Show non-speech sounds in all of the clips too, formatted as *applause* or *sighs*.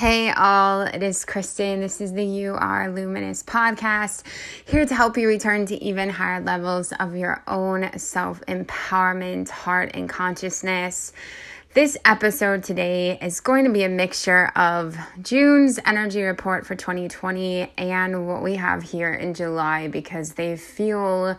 Hey, all, it is Kristen. This is the You Are Luminous podcast, here to help you return to even higher levels of your own self empowerment, heart, and consciousness. This episode today is going to be a mixture of June's energy report for 2020 and what we have here in July because they feel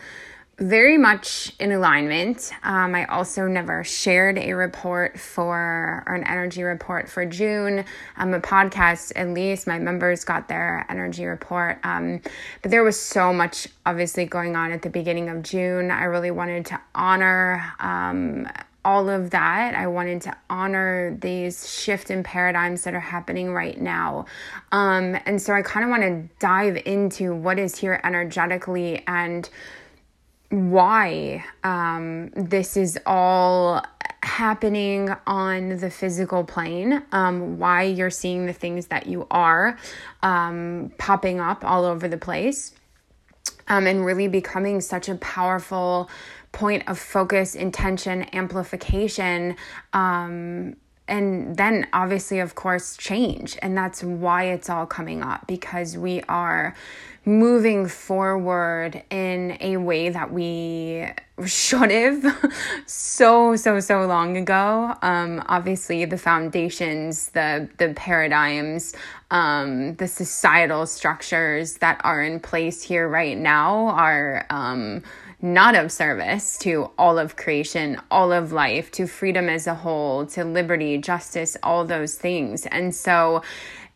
very much in alignment. Um, I also never shared a report for, or an energy report for June. Um, a podcast, at least my members got their energy report. Um, but there was so much obviously going on at the beginning of June. I really wanted to honor um, all of that. I wanted to honor these shift in paradigms that are happening right now. Um, and so I kind of want to dive into what is here energetically and why um, this is all happening on the physical plane, um, why you're seeing the things that you are um, popping up all over the place, um, and really becoming such a powerful point of focus, intention, amplification. Um, and then obviously of course change. And that's why it's all coming up because we are moving forward in a way that we should have *laughs* so so so long ago. Um obviously the foundations the the paradigms um the societal structures that are in place here right now are um not of service to all of creation, all of life, to freedom as a whole, to liberty, justice, all those things. And so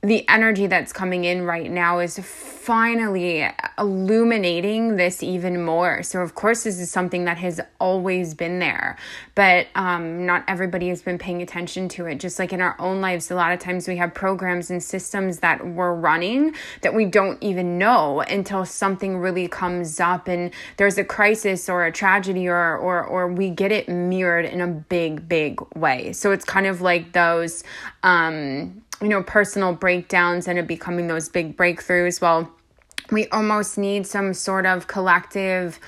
the energy that's coming in right now is finally illuminating this even more. So, of course, this is something that has always been there, but um, not everybody has been paying attention to it. Just like in our own lives, a lot of times we have programs and systems that we're running that we don't even know until something really comes up and there's a crisis or a tragedy or, or, or we get it mirrored in a big, big way. So, it's kind of like those. Um, you know, personal breakdowns and it becoming those big breakthroughs. Well, we almost need some sort of collective.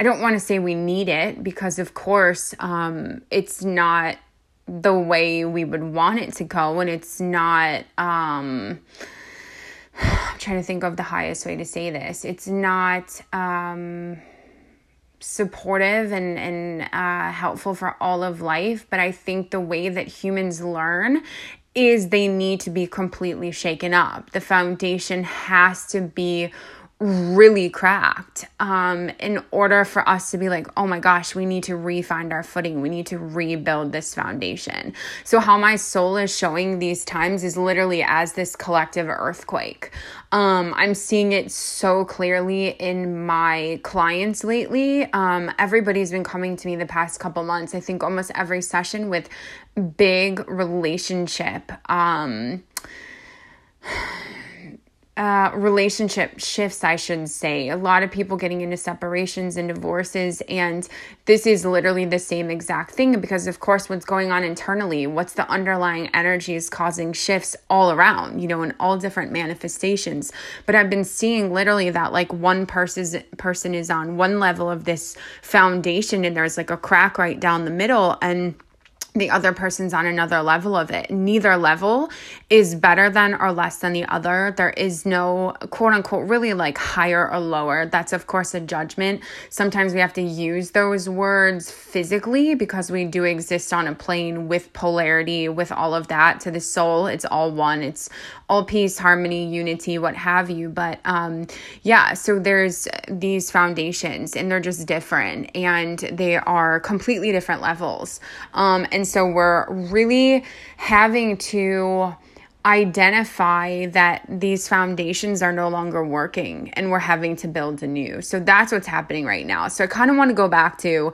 I don't want to say we need it because, of course, um, it's not the way we would want it to go, and it's not. Um, *sighs* I'm trying to think of the highest way to say this. It's not. Um, supportive and and uh, helpful for all of life but i think the way that humans learn is they need to be completely shaken up. The foundation has to be really cracked um, in order for us to be like, oh my gosh, we need to re-find our footing. We need to rebuild this foundation. So, how my soul is showing these times is literally as this collective earthquake. Um, I'm seeing it so clearly in my clients lately. Um, everybody's been coming to me the past couple months. I think almost every session with big relationship. Um, uh, relationship shifts, I should say. A lot of people getting into separations and divorces, and this is literally the same exact thing because, of course, what's going on internally, what's the underlying energy is causing shifts all around, you know, in all different manifestations. But I've been seeing literally that like one person's person is on one level of this foundation, and there's like a crack right down the middle, and the other person's on another level of it. Neither level is better than or less than the other. There is no quote unquote really like higher or lower. That's, of course, a judgment. Sometimes we have to use those words physically because we do exist on a plane with polarity, with all of that. To the soul, it's all one, it's all peace, harmony, unity, what have you. But um, yeah, so there's these foundations and they're just different and they are completely different levels. Um, and so we're really having to identify that these foundations are no longer working and we're having to build anew. So that's what's happening right now. So I kind of want to go back to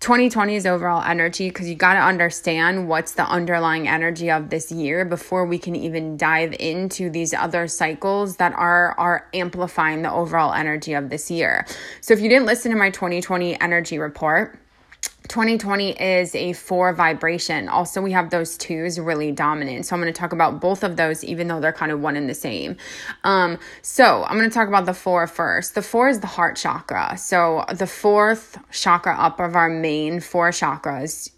2020's overall energy because you got to understand what's the underlying energy of this year before we can even dive into these other cycles that are are amplifying the overall energy of this year. So if you didn't listen to my 2020 energy report, 2020 is a four vibration. Also, we have those twos really dominant. So, I'm going to talk about both of those, even though they're kind of one and the same. Um, so, I'm going to talk about the four first. The four is the heart chakra. So, the fourth chakra up of our main four chakras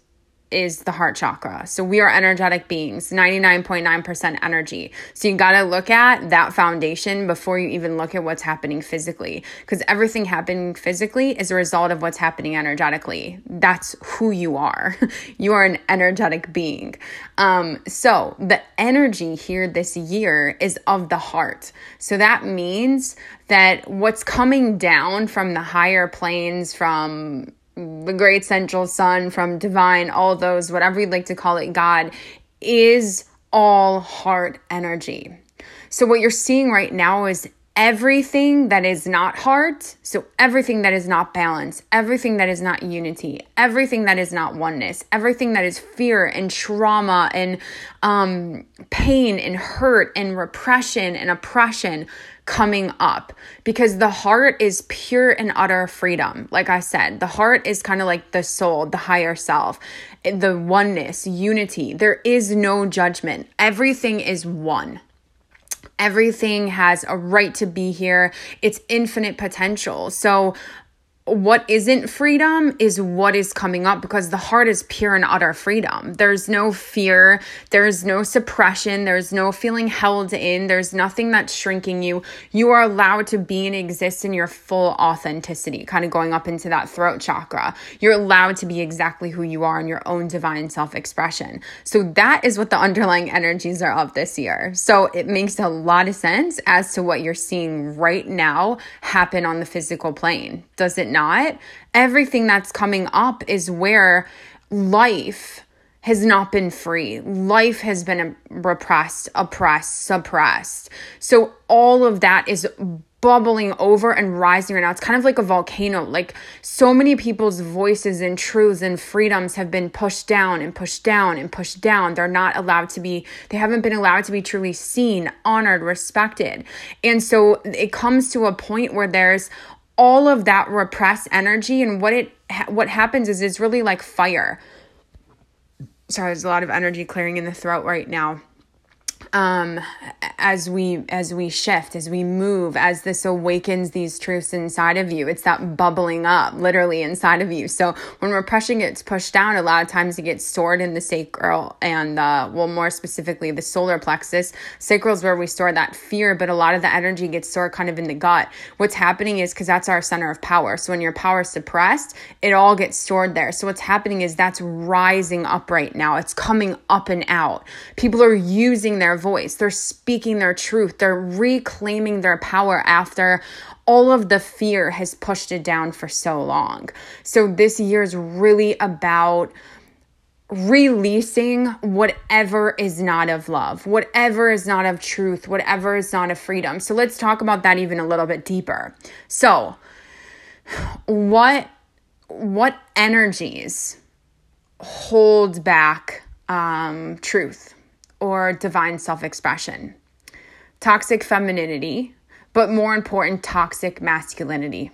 is the heart chakra. So we are energetic beings, 99.9% energy. So you got to look at that foundation before you even look at what's happening physically because everything happening physically is a result of what's happening energetically. That's who you are. *laughs* you are an energetic being. Um, so the energy here this year is of the heart. So that means that what's coming down from the higher planes, from the great central sun, from divine, all those, whatever you'd like to call it, God, is all heart energy. So, what you're seeing right now is everything that is not heart, so everything that is not balance, everything that is not unity, everything that is not oneness, everything that is fear and trauma and um, pain and hurt and repression and oppression coming up because the heart is pure and utter freedom. Like I said, the heart is kind of like the soul, the higher self, the oneness, unity. There is no judgment, everything is one. Everything has a right to be here. It's infinite potential. So, what isn't freedom is what is coming up because the heart is pure and utter freedom. There's no fear, there's no suppression, there's no feeling held in, there's nothing that's shrinking you. You are allowed to be and exist in your full authenticity, kind of going up into that throat chakra. You're allowed to be exactly who you are in your own divine self expression. So that is what the underlying energies are of this year. So it makes a lot of sense as to what you're seeing right now happen on the physical plane. Does it not, everything that's coming up is where life has not been free. Life has been repressed, oppressed, suppressed. So all of that is bubbling over and rising right now. It's kind of like a volcano. Like so many people's voices and truths and freedoms have been pushed down and pushed down and pushed down. They're not allowed to be, they haven't been allowed to be truly seen, honored, respected. And so it comes to a point where there's all of that repressed energy and what it what happens is it's really like fire. Sorry there's a lot of energy clearing in the throat right now um, as we as we shift as we move as this awakens these truths inside of you it's that bubbling up literally inside of you. So when we're repression gets pushed down. A lot of times it gets stored in the sacral and uh, well more specifically the solar plexus. Sacral is where we store that fear but a lot of the energy gets stored kind of in the gut. What's happening is because that's our center of power. So when your power is suppressed it all gets stored there. So what's happening is that's rising up right now. It's coming up and out. People are using their voice, they're speaking their truth, they're reclaiming their power after all of the fear has pushed it down for so long. So this year is really about releasing whatever is not of love, whatever is not of truth, whatever is not of freedom. So let's talk about that even a little bit deeper. So, what what energies hold back um, truth? Or divine self expression, toxic femininity, but more important, toxic masculinity.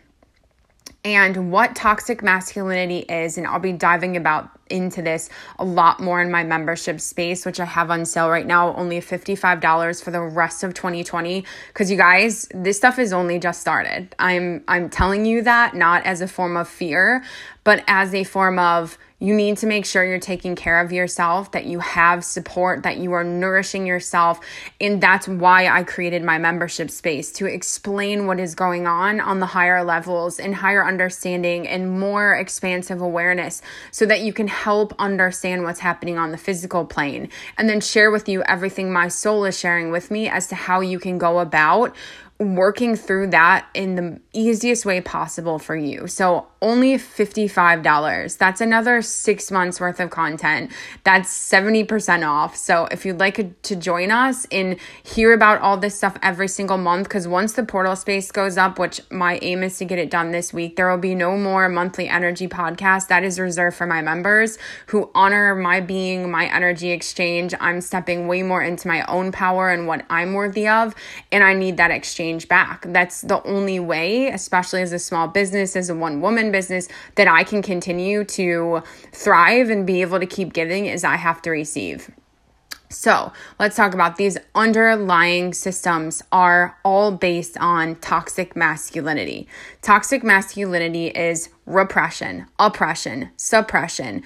And what toxic masculinity is, and I'll be diving about into this a lot more in my membership space, which I have on sale right now, only $55 for the rest of 2020. Cause you guys, this stuff is only just started. I'm I'm telling you that not as a form of fear, but as a form of you need to make sure you're taking care of yourself, that you have support, that you are nourishing yourself. And that's why I created my membership space to explain what is going on on the higher levels and higher understanding and more expansive awareness so that you can help understand what's happening on the physical plane and then share with you everything my soul is sharing with me as to how you can go about working through that in the easiest way possible for you. So, only $55. That's another six months worth of content. That's 70% off. So, if you'd like to join us and hear about all this stuff every single month, because once the portal space goes up, which my aim is to get it done this week, there will be no more monthly energy podcast. That is reserved for my members who honor my being, my energy exchange. I'm stepping way more into my own power and what I'm worthy of. And I need that exchange change back. That's the only way, especially as a small business, as a one woman business, that I can continue to thrive and be able to keep giving is I have to receive. So let's talk about these underlying systems are all based on toxic masculinity. Toxic masculinity is repression, oppression, suppression,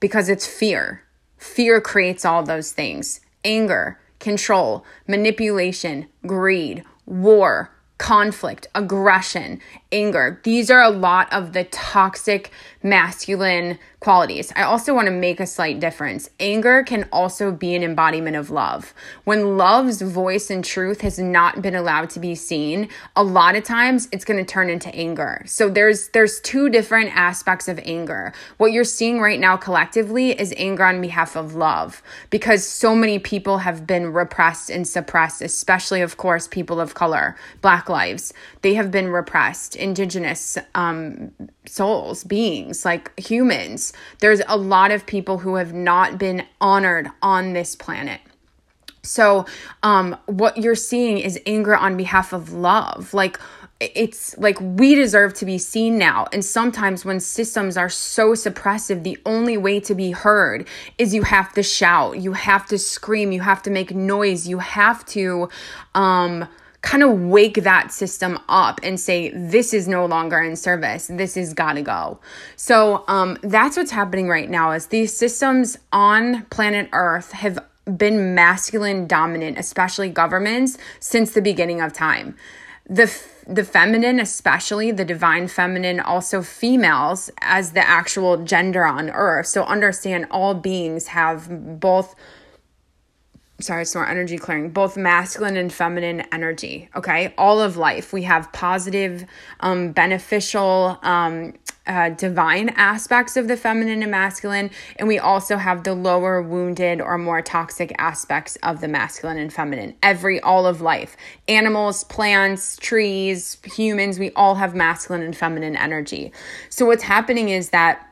because it's fear. Fear creates all those things anger, control, manipulation, greed, war, conflict, aggression, anger. These are a lot of the toxic masculine qualities. I also want to make a slight difference. Anger can also be an embodiment of love. When love's voice and truth has not been allowed to be seen, a lot of times it's going to turn into anger. So there's there's two different aspects of anger. What you're seeing right now collectively is anger on behalf of love because so many people have been repressed and suppressed, especially of course people of color, black lives. They have been repressed indigenous um, souls, beings, like humans. There's a lot of people who have not been honored on this planet. So, um, what you're seeing is anger on behalf of love. Like, it's like we deserve to be seen now. And sometimes when systems are so suppressive, the only way to be heard is you have to shout, you have to scream, you have to make noise, you have to, um, kind of wake that system up and say this is no longer in service. This is got to go. So um, that's what's happening right now is these systems on planet earth have been masculine dominant especially governments since the beginning of time. The the feminine especially the divine feminine also females as the actual gender on earth. So understand all beings have both sorry, it's more energy clearing, both masculine and feminine energy. Okay. All of life. We have positive, um, beneficial, um, uh, divine aspects of the feminine and masculine, and we also have the lower wounded or more toxic aspects of the masculine and feminine. Every, all of life, animals, plants, trees, humans, we all have masculine and feminine energy. So, what's happening is that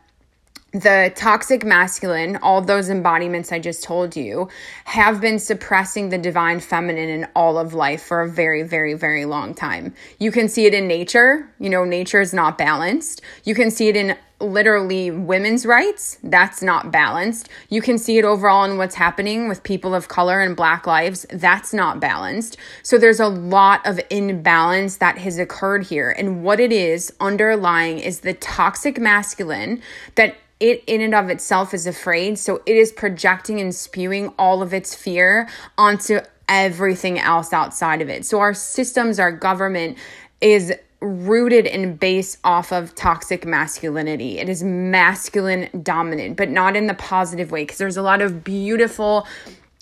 the toxic masculine, all those embodiments I just told you, have been suppressing the divine feminine in all of life for a very, very, very long time. You can see it in nature. You know, nature is not balanced. You can see it in literally women's rights. That's not balanced. You can see it overall in what's happening with people of color and black lives. That's not balanced. So there's a lot of imbalance that has occurred here. And what it is underlying is the toxic masculine that it in and of itself is afraid. So it is projecting and spewing all of its fear onto everything else outside of it. So our systems, our government is rooted and based off of toxic masculinity. It is masculine dominant, but not in the positive way because there's a lot of beautiful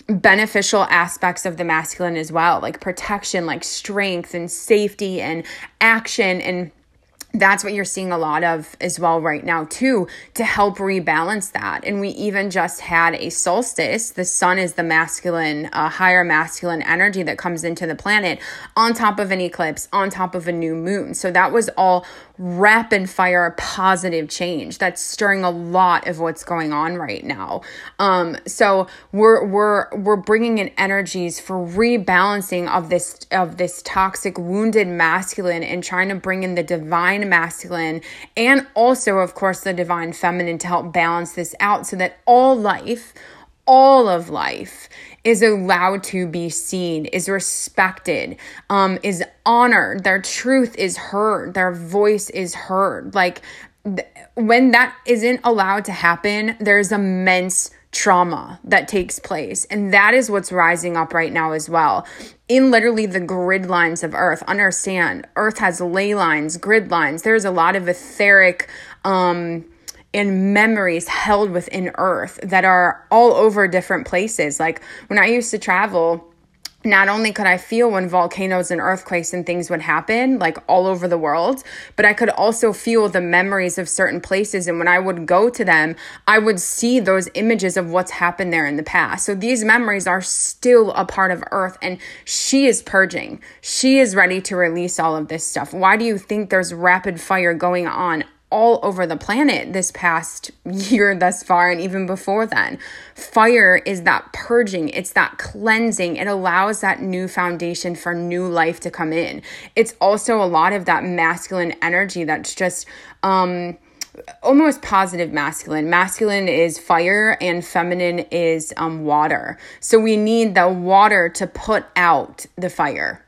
beneficial aspects of the masculine as well, like protection, like strength and safety and action and that's what you're seeing a lot of as well right now too to help rebalance that. And we even just had a solstice. The sun is the masculine uh, higher masculine energy that comes into the planet on top of an eclipse on top of a new moon. So that was all rapid fire a positive change. That's stirring a lot of what's going on right now. Um so we're we're we're bringing in energies for rebalancing of this of this toxic wounded masculine and trying to bring in the divine masculine and also of course the divine feminine to help balance this out so that all life all of life is allowed to be seen, is respected, um, is honored, their truth is heard, their voice is heard. Like th- when that isn't allowed to happen, there's immense trauma that takes place. And that is what's rising up right now as well. In literally the grid lines of Earth, understand Earth has ley lines, grid lines. There's a lot of etheric, um, and memories held within earth that are all over different places. Like when I used to travel, not only could I feel when volcanoes and earthquakes and things would happen, like all over the world, but I could also feel the memories of certain places. And when I would go to them, I would see those images of what's happened there in the past. So these memories are still a part of Earth, and she is purging. She is ready to release all of this stuff. Why do you think there's rapid fire going on all over the planet this past year thus far and even before then. Fire is that purging, it's that cleansing. It allows that new foundation for new life to come in. It's also a lot of that masculine energy that's just um almost positive masculine. Masculine is fire and feminine is um, water. So we need the water to put out the fire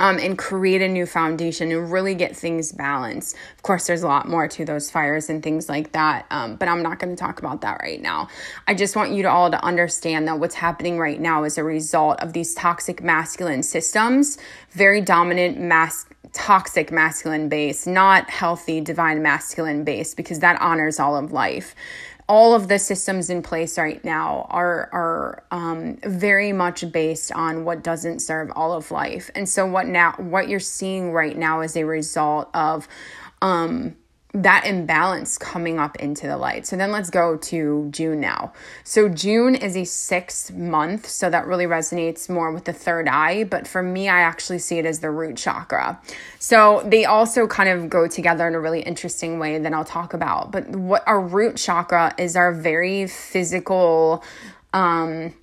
um, and create a new foundation and really get things balanced. Of course, there's a lot more to those fires and things like that, um, but I'm not going to talk about that right now. I just want you to all to understand that what's happening right now is a result of these toxic masculine systems, very dominant mass toxic masculine base, not healthy divine masculine base, because that honors all of life all of the systems in place right now are are um, very much based on what doesn't serve all of life. And so what now what you're seeing right now is a result of um, that imbalance coming up into the light. So then let's go to June now. So June is a sixth month, so that really resonates more with the third eye. But for me, I actually see it as the root chakra. So they also kind of go together in a really interesting way that I'll talk about. But what our root chakra is our very physical, um,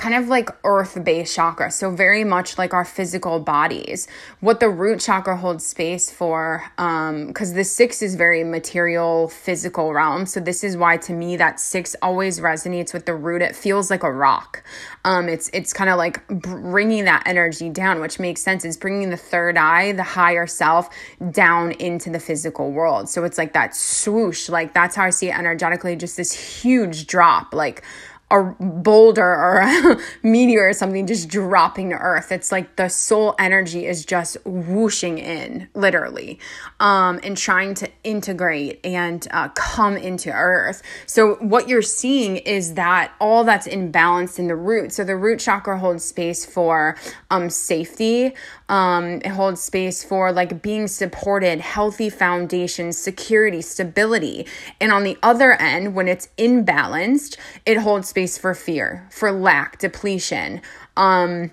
kind of like earth based chakra. So, very much like our physical bodies. What the root chakra holds space for, because um, the six is very material, physical realm. So, this is why to me that six always resonates with the root. It feels like a rock. Um, it's it's kind of like bringing that energy down, which makes sense. It's bringing the third eye, the higher self, down into the physical world. So, it's like that swoosh. Like, that's how I see it energetically, just this huge drop. Like, a boulder or a *laughs* meteor or something just dropping to earth. It's like the soul energy is just whooshing in, literally, um, and trying to integrate and uh, come into earth. So, what you're seeing is that all that's imbalanced in the root. So, the root chakra holds space for um, safety, um, it holds space for like being supported, healthy foundations, security, stability. And on the other end, when it's imbalanced, it holds space for fear, for lack, depletion. Um,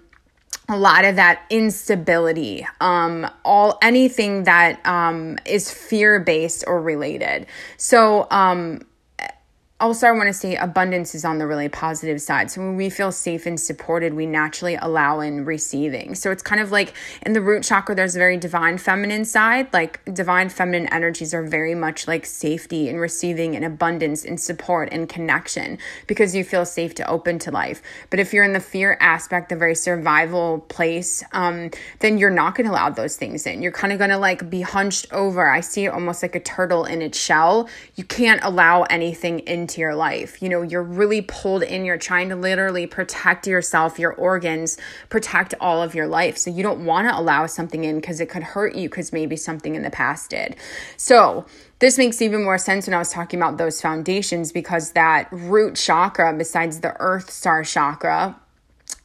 a lot of that instability um all anything that um is fear based or related so um also, I want to say abundance is on the really positive side. So, when we feel safe and supported, we naturally allow in receiving. So, it's kind of like in the root chakra, there's a very divine feminine side. Like, divine feminine energies are very much like safety and receiving and abundance and support and connection because you feel safe to open to life. But if you're in the fear aspect, the very survival place, um, then you're not going to allow those things in. You're kind of going to like be hunched over. I see it almost like a turtle in its shell. You can't allow anything in into your life. You know, you're really pulled in, you're trying to literally protect yourself, your organs, protect all of your life. So you don't want to allow something in because it could hurt you because maybe something in the past did. So, this makes even more sense when I was talking about those foundations because that root chakra, besides the earth star chakra,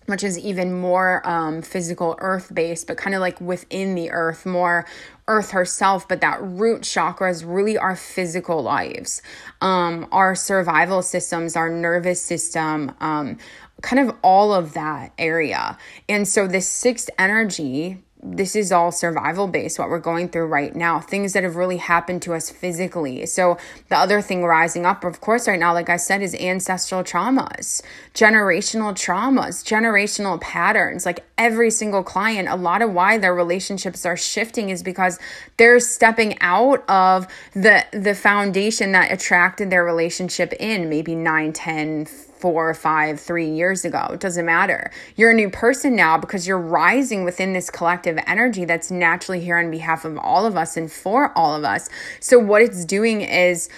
which is even more um, physical earth based, but kind of like within the earth, more earth herself. But that root chakra is really our physical lives, um, our survival systems, our nervous system, um, kind of all of that area. And so this sixth energy this is all survival based, what we're going through right now, things that have really happened to us physically. So, the other thing rising up, of course, right now, like I said, is ancestral traumas, generational traumas, generational patterns. Like every single client, a lot of why their relationships are shifting is because they're stepping out of the the foundation that attracted their relationship in maybe 9, 10, four, five, three years ago. It doesn't matter. You're a new person now because you're rising within this collective energy that's naturally here on behalf of all of us and for all of us. So, what it's doing is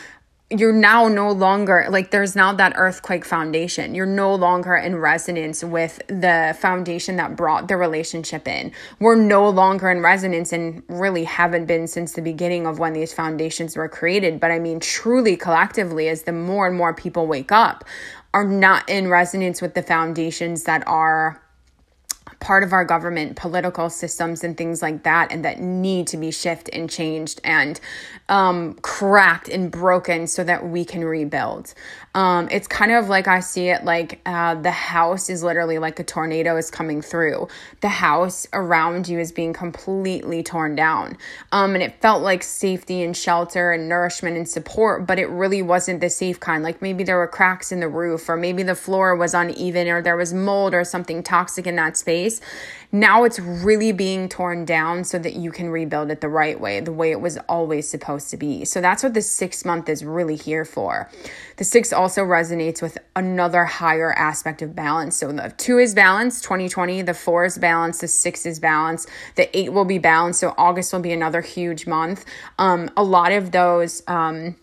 you're now no longer like there's now that earthquake foundation. You're no longer in resonance with the foundation that brought the relationship in. We're no longer in resonance and really haven't been since the beginning of when these foundations were created. But I mean, truly collectively, as the more and more people wake up, are not in resonance with the foundations that are part of our government, political systems, and things like that, and that need to be shifted and changed and um, cracked and broken so that we can rebuild. Um, it's kind of like I see it like uh, the house is literally like a tornado is coming through. The house around you is being completely torn down. Um, and it felt like safety and shelter and nourishment and support, but it really wasn't the safe kind. Like maybe there were cracks in the roof, or maybe the floor was uneven, or there was mold or something toxic in that space. Now it's really being torn down so that you can rebuild it the right way, the way it was always supposed to be. So that's what the six month is really here for. The six also resonates with another higher aspect of balance. So the two is balance, 2020, the four is balance, the six is balance, the eight will be balanced. So August will be another huge month. Um, a lot of those, um,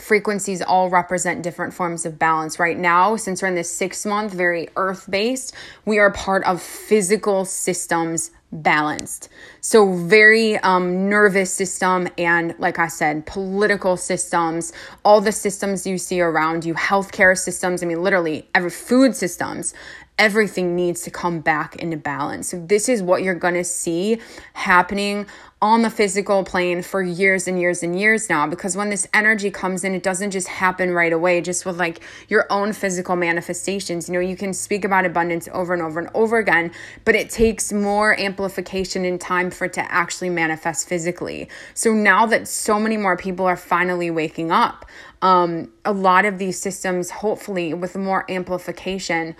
frequencies all represent different forms of balance. Right now, since we're in this six month, very earth based, we are part of physical systems balanced. So, very um, nervous system, and like I said, political systems, all the systems you see around you, healthcare systems, I mean, literally every food systems, everything needs to come back into balance. So, this is what you're gonna see happening on the physical plane for years and years and years now because when this energy comes in it doesn't just happen right away just with like your own physical manifestations you know you can speak about abundance over and over and over again but it takes more amplification and time for it to actually manifest physically so now that so many more people are finally waking up um, a lot of these systems hopefully with more amplification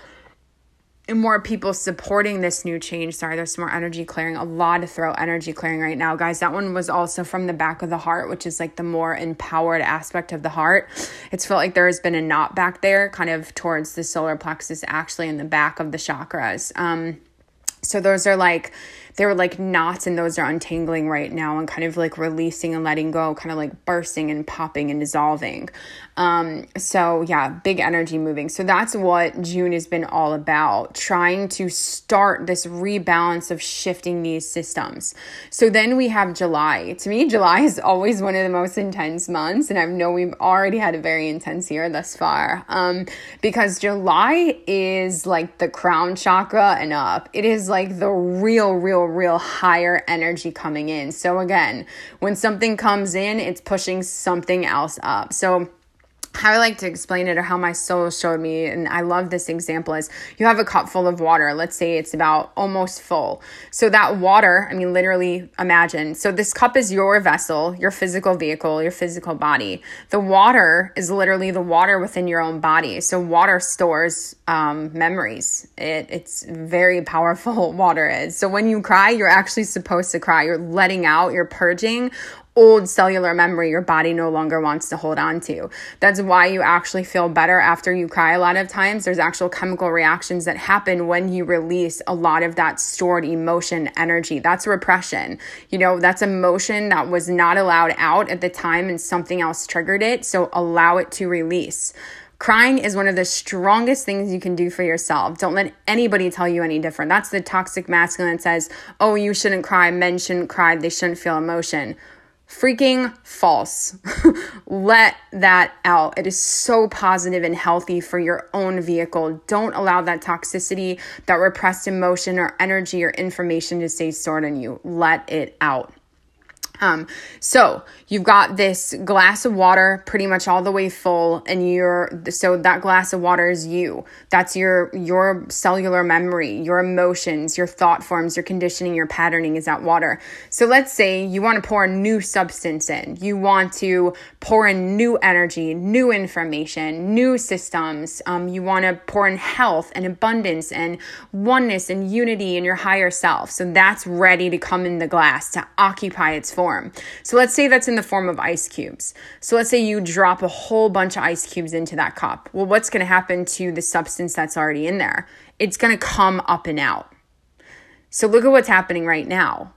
more people supporting this new change. Sorry, there's some more energy clearing, a lot of throat energy clearing right now, guys. That one was also from the back of the heart, which is like the more empowered aspect of the heart. It's felt like there has been a knot back there, kind of towards the solar plexus, actually in the back of the chakras. Um, so those are like they were like knots and those are untangling right now and kind of like releasing and letting go, kind of like bursting and popping and dissolving. Um, so yeah, big energy moving. So that's what June has been all about, trying to start this rebalance of shifting these systems. So then we have July. To me, July is always one of the most intense months, and I know we've already had a very intense year thus far. Um, because July is like the crown chakra and up. It is like the real, real, real higher energy coming in. So again, when something comes in, it's pushing something else up. So how I like to explain it or how my soul showed me, and I love this example, is you have a cup full of water. Let's say it's about almost full. So that water, I mean, literally imagine. So this cup is your vessel, your physical vehicle, your physical body. The water is literally the water within your own body. So water stores um, memories. It, it's very powerful, *laughs* water is. So when you cry, you're actually supposed to cry. You're letting out, you're purging old cellular memory your body no longer wants to hold on to. That's why you actually feel better after you cry a lot of times. There's actual chemical reactions that happen when you release a lot of that stored emotion energy. That's repression. You know, that's emotion that was not allowed out at the time and something else triggered it. So allow it to release. Crying is one of the strongest things you can do for yourself. Don't let anybody tell you any different. That's the toxic masculine that says, oh, you shouldn't cry. Men shouldn't cry. They shouldn't feel emotion freaking false. *laughs* Let that out. It is so positive and healthy for your own vehicle. Don't allow that toxicity, that repressed emotion or energy or information to stay stored in you. Let it out. Um, so you've got this glass of water pretty much all the way full, and you're so that glass of water is you. That's your your cellular memory, your emotions, your thought forms, your conditioning, your patterning is that water. So let's say you want to pour a new substance in. You want to pour in new energy, new information, new systems. Um, you want to pour in health and abundance and oneness and unity in your higher self. So that's ready to come in the glass to occupy its form form. So let's say that's in the form of ice cubes. So let's say you drop a whole bunch of ice cubes into that cup. Well, what's going to happen to the substance that's already in there? It's going to come up and out. So look at what's happening right now.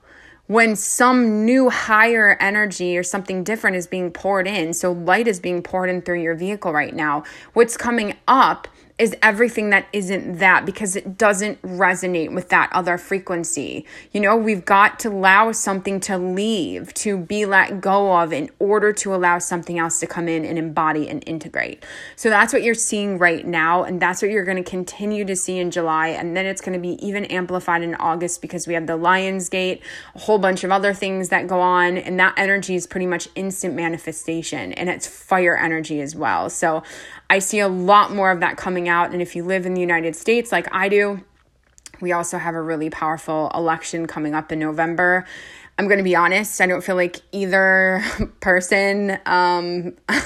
When some new higher energy or something different is being poured in, so light is being poured in through your vehicle right now, what's coming up is everything that isn't that because it doesn't resonate with that other frequency. You know, we've got to allow something to leave, to be let go of in order to allow something else to come in and embody and integrate. So that's what you're seeing right now. And that's what you're going to continue to see in July. And then it's going to be even amplified in August because we have the Lion's Gate, a whole bunch of other things that go on. And that energy is pretty much instant manifestation and it's fire energy as well. So I see a lot more of that coming out. And if you live in the United States like I do, we also have a really powerful election coming up in November. I'm going to be honest, I don't feel like either *laughs* person um, *laughs*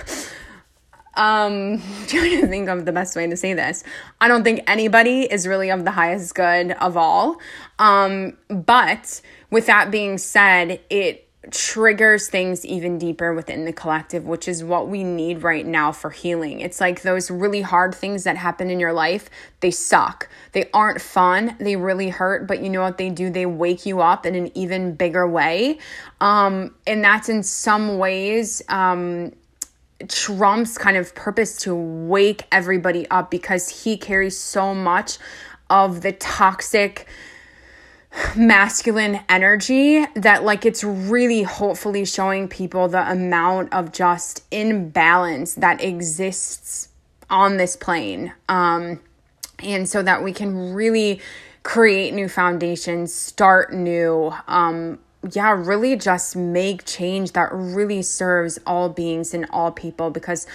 um *laughs* trying to think of the best way to say this i don't think anybody is really of the highest good of all um but with that being said it triggers things even deeper within the collective, which is what we need right now for healing. It's like those really hard things that happen in your life, they suck. They aren't fun. They really hurt, but you know what they do? They wake you up in an even bigger way. Um, and that's in some ways um, Trump's kind of purpose to wake everybody up because he carries so much of the toxic masculine energy that like it's really hopefully showing people the amount of just imbalance that exists on this plane. Um and so that we can really create new foundations start new um yeah really just make change that really serves all beings and all people because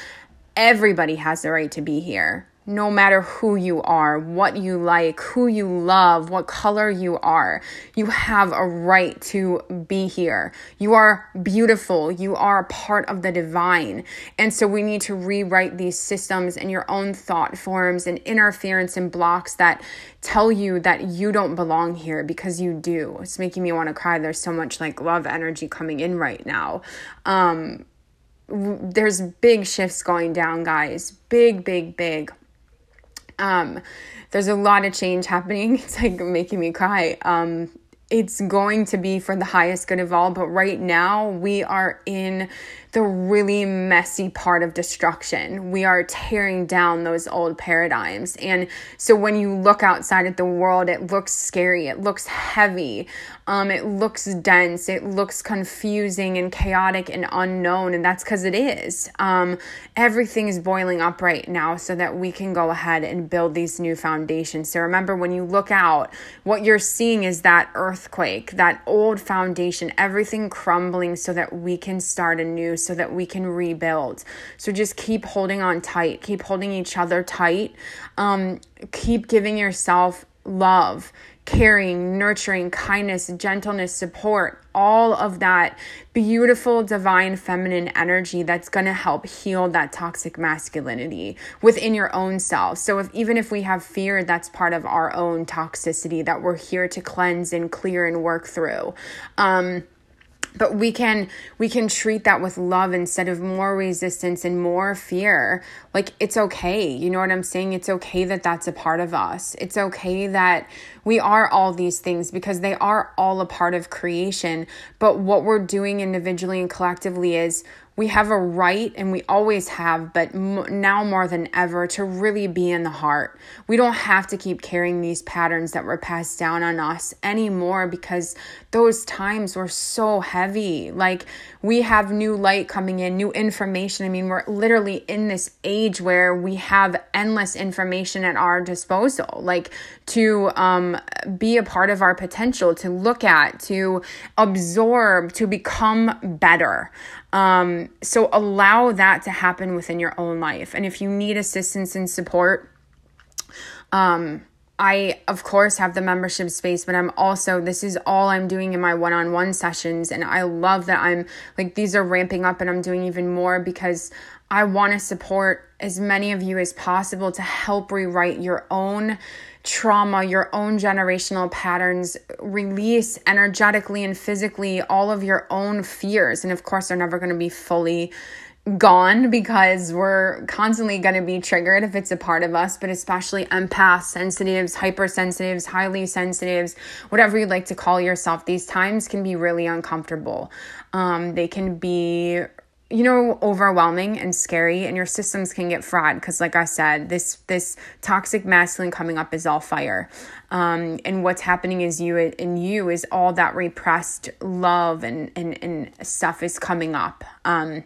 everybody has the right to be here no matter who you are, what you like, who you love, what color you are. You have a right to be here. You are beautiful. You are a part of the divine. And so we need to rewrite these systems and your own thought forms and interference and blocks that tell you that you don't belong here because you do. It's making me want to cry. There's so much like love energy coming in right now. Um, there's big shifts going down, guys. Big, big, big um, there's a lot of change happening. *laughs* It's like making me cry. Um, it's going to be for the highest good of all, but right now we are in the really messy part of destruction. We are tearing down those old paradigms. And so when you look outside at the world, it looks scary, it looks heavy, um, it looks dense, it looks confusing and chaotic and unknown. And that's because it is. Um, everything is boiling up right now so that we can go ahead and build these new foundations. So remember, when you look out, what you're seeing is that earthquake, that old foundation, everything crumbling so that we can start anew so that we can rebuild. So just keep holding on tight, keep holding each other tight, um, keep giving yourself love, caring, nurturing, kindness, gentleness, support, all of that beautiful divine feminine energy that's going to help heal that toxic masculinity within your own self. So if even if we have fear, that's part of our own toxicity that we're here to cleanse and clear and work through. Um but we can we can treat that with love instead of more resistance and more fear. Like it's okay. You know what i'm saying? It's okay that that's a part of us. It's okay that we are all these things because they are all a part of creation. But what we're doing individually and collectively is we have a right and we always have but m- now more than ever to really be in the heart. We don't have to keep carrying these patterns that were passed down on us anymore because those times were so heavy. Like we have new light coming in new information. I mean we're literally in this age where we have endless information at our disposal like to um, be a part of our potential to look at to absorb to become better um, so allow that to happen within your own life. And if you need assistance and support, um, I, of course, have the membership space, but I'm also, this is all I'm doing in my one on one sessions. And I love that I'm like, these are ramping up and I'm doing even more because I want to support as many of you as possible to help rewrite your own trauma, your own generational patterns, release energetically and physically all of your own fears. And of course, they're never going to be fully gone because we're constantly going to be triggered if it's a part of us, but especially empaths, sensitives, hypersensitives, highly sensitives, whatever you like to call yourself, these times can be really uncomfortable. Um, they can be you know overwhelming and scary and your systems can get fried because like i said this this toxic masculine coming up is all fire. Um, and what's happening is you in you is all that repressed love and and, and stuff is coming up. Um,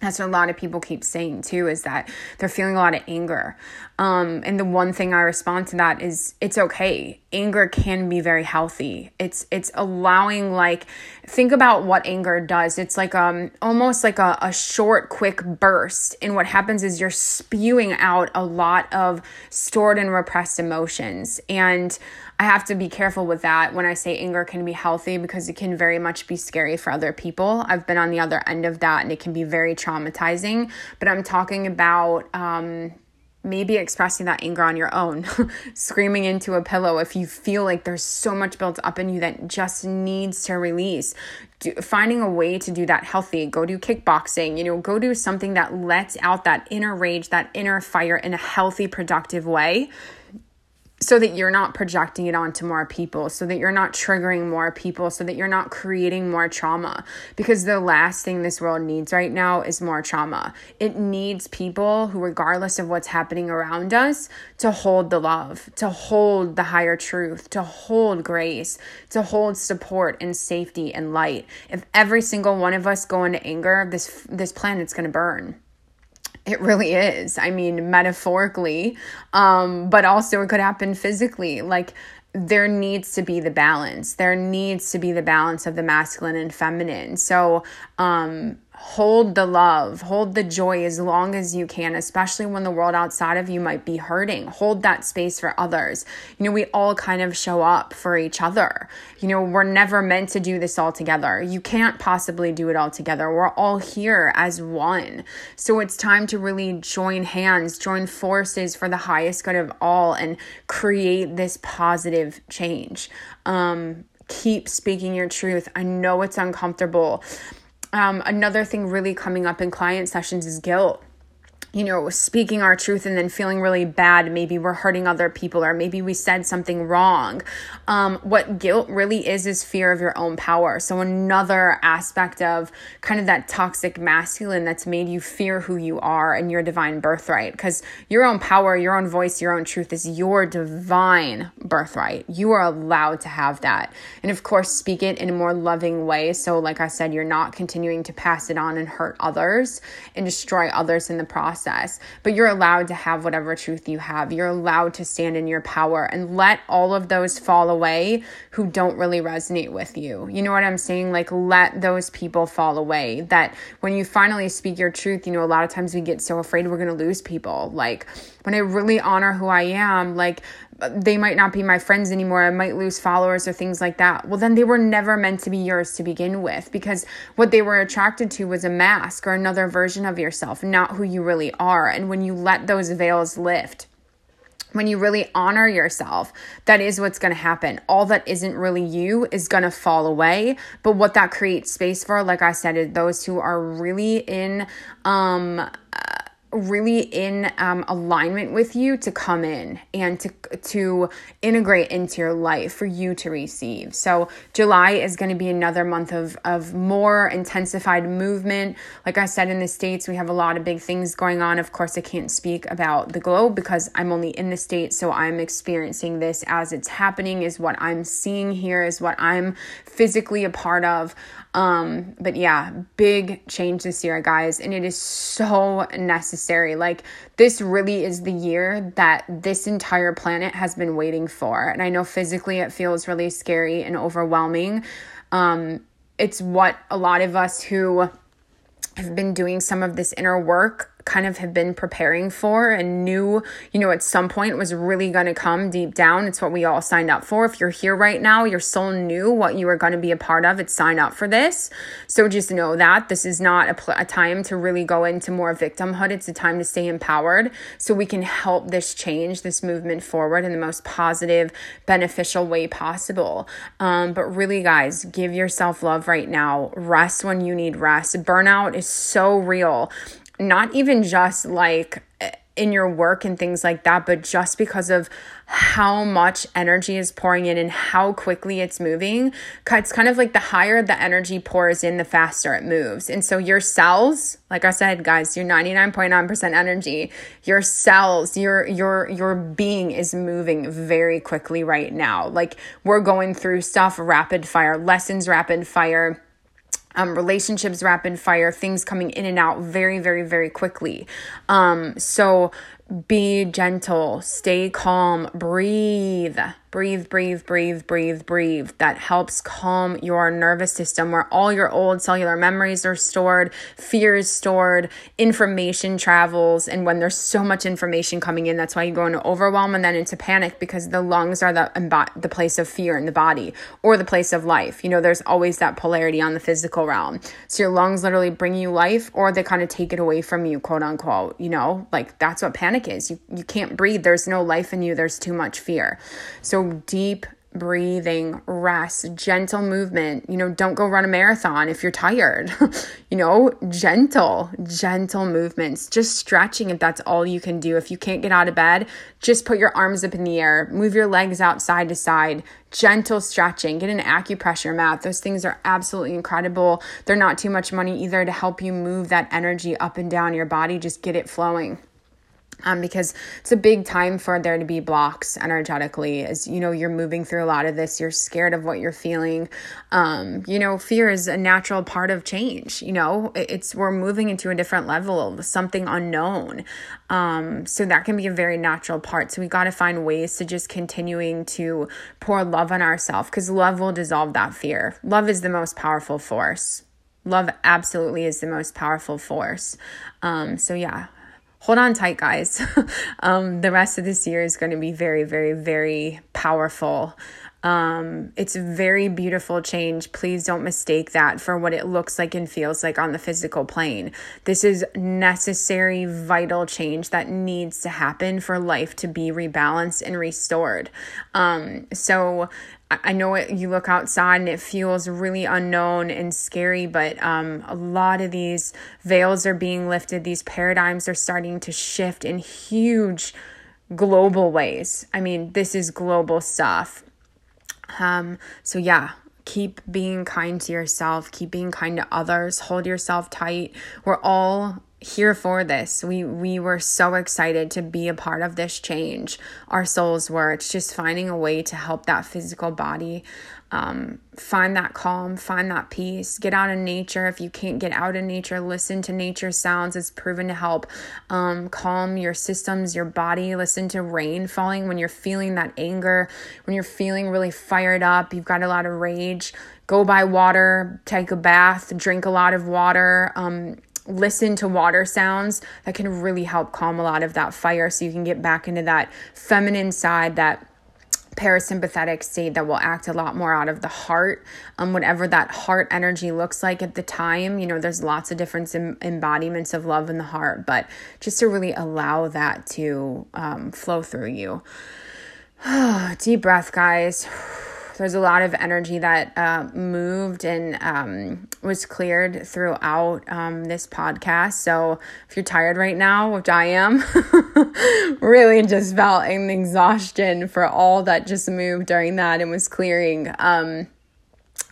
that's what a lot of people keep saying too is that they're feeling a lot of anger Um, and the one thing I respond to that is it's okay. Anger can be very healthy. It's it's allowing like think about what anger does. It's like um almost like a, a short, quick burst. And what happens is you're spewing out a lot of stored and repressed emotions. And I have to be careful with that when I say anger can be healthy because it can very much be scary for other people. I've been on the other end of that and it can be very traumatizing. But I'm talking about um maybe expressing that anger on your own, *laughs* screaming into a pillow if you feel like there's so much built up in you that just needs to release. Do, finding a way to do that healthy, go do kickboxing, you know, go do something that lets out that inner rage, that inner fire in a healthy, productive way so that you're not projecting it onto more people, so that you're not triggering more people, so that you're not creating more trauma. Because the last thing this world needs right now is more trauma. It needs people who, regardless of what's happening around us, to hold the love, to hold the higher truth, to hold grace, to hold support and safety and light. If every single one of us go into anger, this this planet's gonna burn. It really is. I mean, metaphorically, um, but also it could happen physically. Like, there needs to be the balance. There needs to be the balance of the masculine and feminine. So, um, hold the love, hold the joy as long as you can, especially when the world outside of you might be hurting. Hold that space for others. You know, we all kind of show up for each other. You know, we're never meant to do this all together. You can't possibly do it all together. We're all here as one. So it's time to really join hands, join forces for the highest good of all and create this positive change. Um, keep speaking your truth. I know it's uncomfortable um, another thing really coming up in client sessions is guilt you know, speaking our truth and then feeling really bad. Maybe we're hurting other people, or maybe we said something wrong. Um, what guilt really is, is fear of your own power. So, another aspect of kind of that toxic masculine that's made you fear who you are and your divine birthright. Because your own power, your own voice, your own truth is your divine birthright. You are allowed to have that. And of course, speak it in a more loving way. So, like I said, you're not continuing to pass it on and hurt others and destroy others in the process process, but you're allowed to have whatever truth you have. You're allowed to stand in your power and let all of those fall away who don't really resonate with you. You know what I'm saying? Like, let those people fall away. That when you finally speak your truth, you know, a lot of times we get so afraid we're going to lose people. Like, when I really honor who I am, like, they might not be my friends anymore. I might lose followers or things like that. Well, then they were never meant to be yours to begin with because what they were attracted to was a mask or another version of yourself, not who you really are. And when you let those veils lift, when you really honor yourself, that is what's going to happen. All that isn't really you is going to fall away. But what that creates space for, like I said, is those who are really in um, really in um, alignment with you to come in and to to integrate into your life for you to receive. So July is going to be another month of of more intensified movement. Like I said, in the states, we have a lot of big things going on. Of course, I can't speak about the globe because I'm only in the states, so I'm experiencing this as it's happening. Is what I'm seeing here. Is what I'm physically a part of. Um, but yeah, big change this year, guys, and it is so necessary. Like, this really is the year that this entire planet has been waiting for. And I know physically it feels really scary and overwhelming. Um, it's what a lot of us who have been doing some of this inner work kind of have been preparing for and knew, you know, at some point was really going to come deep down. It's what we all signed up for. If you're here right now, your soul knew what you were going to be a part of. It's sign up for this. So just know that this is not a, pl- a time to really go into more victimhood. It's a time to stay empowered so we can help this change, this movement forward in the most positive, beneficial way possible. Um, but really, guys, give yourself love right now. Rest when you need rest. Burnout is so real not even just like in your work and things like that, but just because of how much energy is pouring in and how quickly it's moving. It's kind of like the higher the energy pours in, the faster it moves. And so your cells, like I said, guys, you're 99.9% energy. Your cells, your your your being is moving very quickly right now. Like we're going through stuff rapid fire, lessons rapid fire um, relationships rapid fire, things coming in and out very, very, very quickly. Um, so be gentle, stay calm, breathe breathe, breathe, breathe, breathe, breathe. That helps calm your nervous system where all your old cellular memories are stored, fear is stored, information travels. And when there's so much information coming in, that's why you go into overwhelm and then into panic because the lungs are the, the place of fear in the body or the place of life. You know, there's always that polarity on the physical realm. So your lungs literally bring you life or they kind of take it away from you, quote unquote. You know, like that's what panic is. You, you can't breathe. There's no life in you. There's too much fear. So deep breathing, rest, gentle movement. You know, don't go run a marathon if you're tired. *laughs* you know, gentle, gentle movements, just stretching if that's all you can do. If you can't get out of bed, just put your arms up in the air, move your legs out side to side, gentle stretching, get an acupressure mat. Those things are absolutely incredible. They're not too much money either to help you move that energy up and down your body, just get it flowing um, because it's a big time for there to be blocks energetically as you know you're moving through a lot of this you're scared of what you're feeling. Um, you know fear is a natural part of change you know? It's we're moving into a different level of something unknown. Um, so that can be a very natural part. So we got to find ways to just continuing to pour love on ourselves because love will dissolve that fear. Love is the most powerful force. Love absolutely is the most powerful force. Um, so yeah hold on tight, guys. *laughs* um, the rest of this year is going to be very, very, very powerful. Um, it's a very beautiful change. Please don't mistake that for what it looks like and feels like on the physical plane. This is necessary, vital change that needs to happen for life to be rebalanced and restored. Um, so I know it, you look outside and it feels really unknown and scary, but um, a lot of these veils are being lifted. These paradigms are starting to shift in huge global ways. I mean, this is global stuff. Um, so, yeah, keep being kind to yourself, keep being kind to others, hold yourself tight. We're all here for this. We we were so excited to be a part of this change. Our souls were. It's just finding a way to help that physical body um, find that calm, find that peace. Get out in nature. If you can't get out in nature, listen to nature sounds. It's proven to help um, calm your systems, your body. Listen to rain falling when you're feeling that anger, when you're feeling really fired up. You've got a lot of rage. Go by water, take a bath, drink a lot of water. Um, listen to water sounds that can really help calm a lot of that fire so you can get back into that feminine side that parasympathetic state that will act a lot more out of the heart um whatever that heart energy looks like at the time. You know there's lots of different em- embodiments of love in the heart but just to really allow that to um, flow through you. *sighs* Deep breath guys there's a lot of energy that uh, moved and um, was cleared throughout um, this podcast. So if you're tired right now, which I am, *laughs* really just felt an exhaustion for all that just moved during that and was clearing. Um,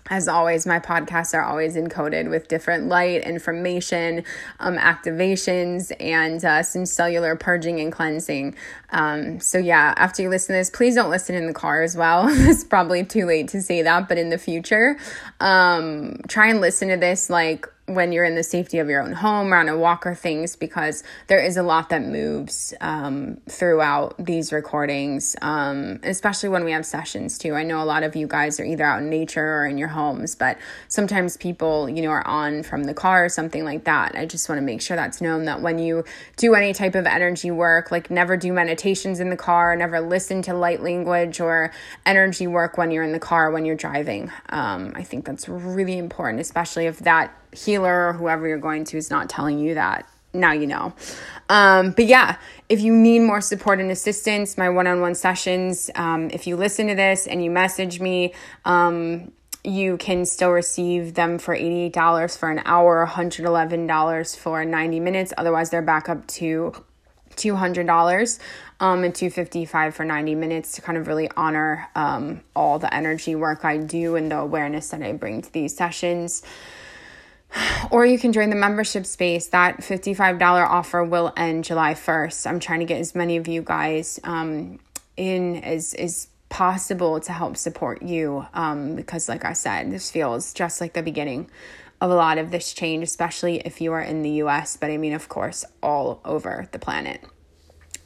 as always, my podcasts are always encoded with different light information, um, activations, and uh, some cellular purging and cleansing. Um, so, yeah, after you listen to this, please don't listen in the car as well. *laughs* it's probably too late to say that, but in the future, um, try and listen to this like when you're in the safety of your own home or on a walk or things because there is a lot that moves um, throughout these recordings um, especially when we have sessions too. I know a lot of you guys are either out in nature or in your homes but sometimes people you know are on from the car or something like that. I just want to make sure that's known that when you do any type of energy work like never do meditations in the car never listen to light language or energy work when you're in the car when you're driving. Um, i think that's really important especially if that healer or whoever you're going to is not telling you that now you know. Um, but yeah, if you need more support and assistance, my one on one sessions, um, if you listen to this and you message me, um, you can still receive them for $88 for an hour, $111 for 90 minutes. Otherwise, they're back up to $200 um, and 255 for 90 minutes to kind of really honor um, all the energy work I do and the awareness that I bring to these sessions. Or you can join the membership space. That $55 offer will end July 1st. I'm trying to get as many of you guys um, in as, as possible to help support you um, because, like I said, this feels just like the beginning of a lot of this change, especially if you are in the US, but I mean, of course, all over the planet.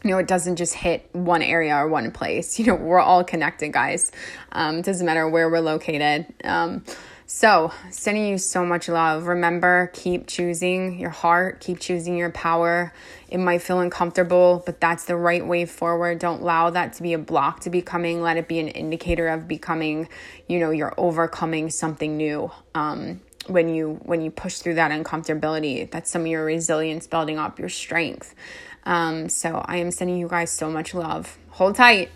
you know, it doesn't just hit one area or one place. *laughs* You know, we're all connected, guys. Um, it doesn't matter where we're located. Um, so, sending you so much love. Remember, keep choosing your heart, keep choosing your power. It might feel uncomfortable, but that's the right way forward. Don't allow that to be a block to becoming. Let it be an indicator of becoming, you know, you're overcoming something new. Um, when you when you push through that uncomfortability, that's some of your resilience building up, your strength. Um, so I am sending you guys so much love. Hold tight.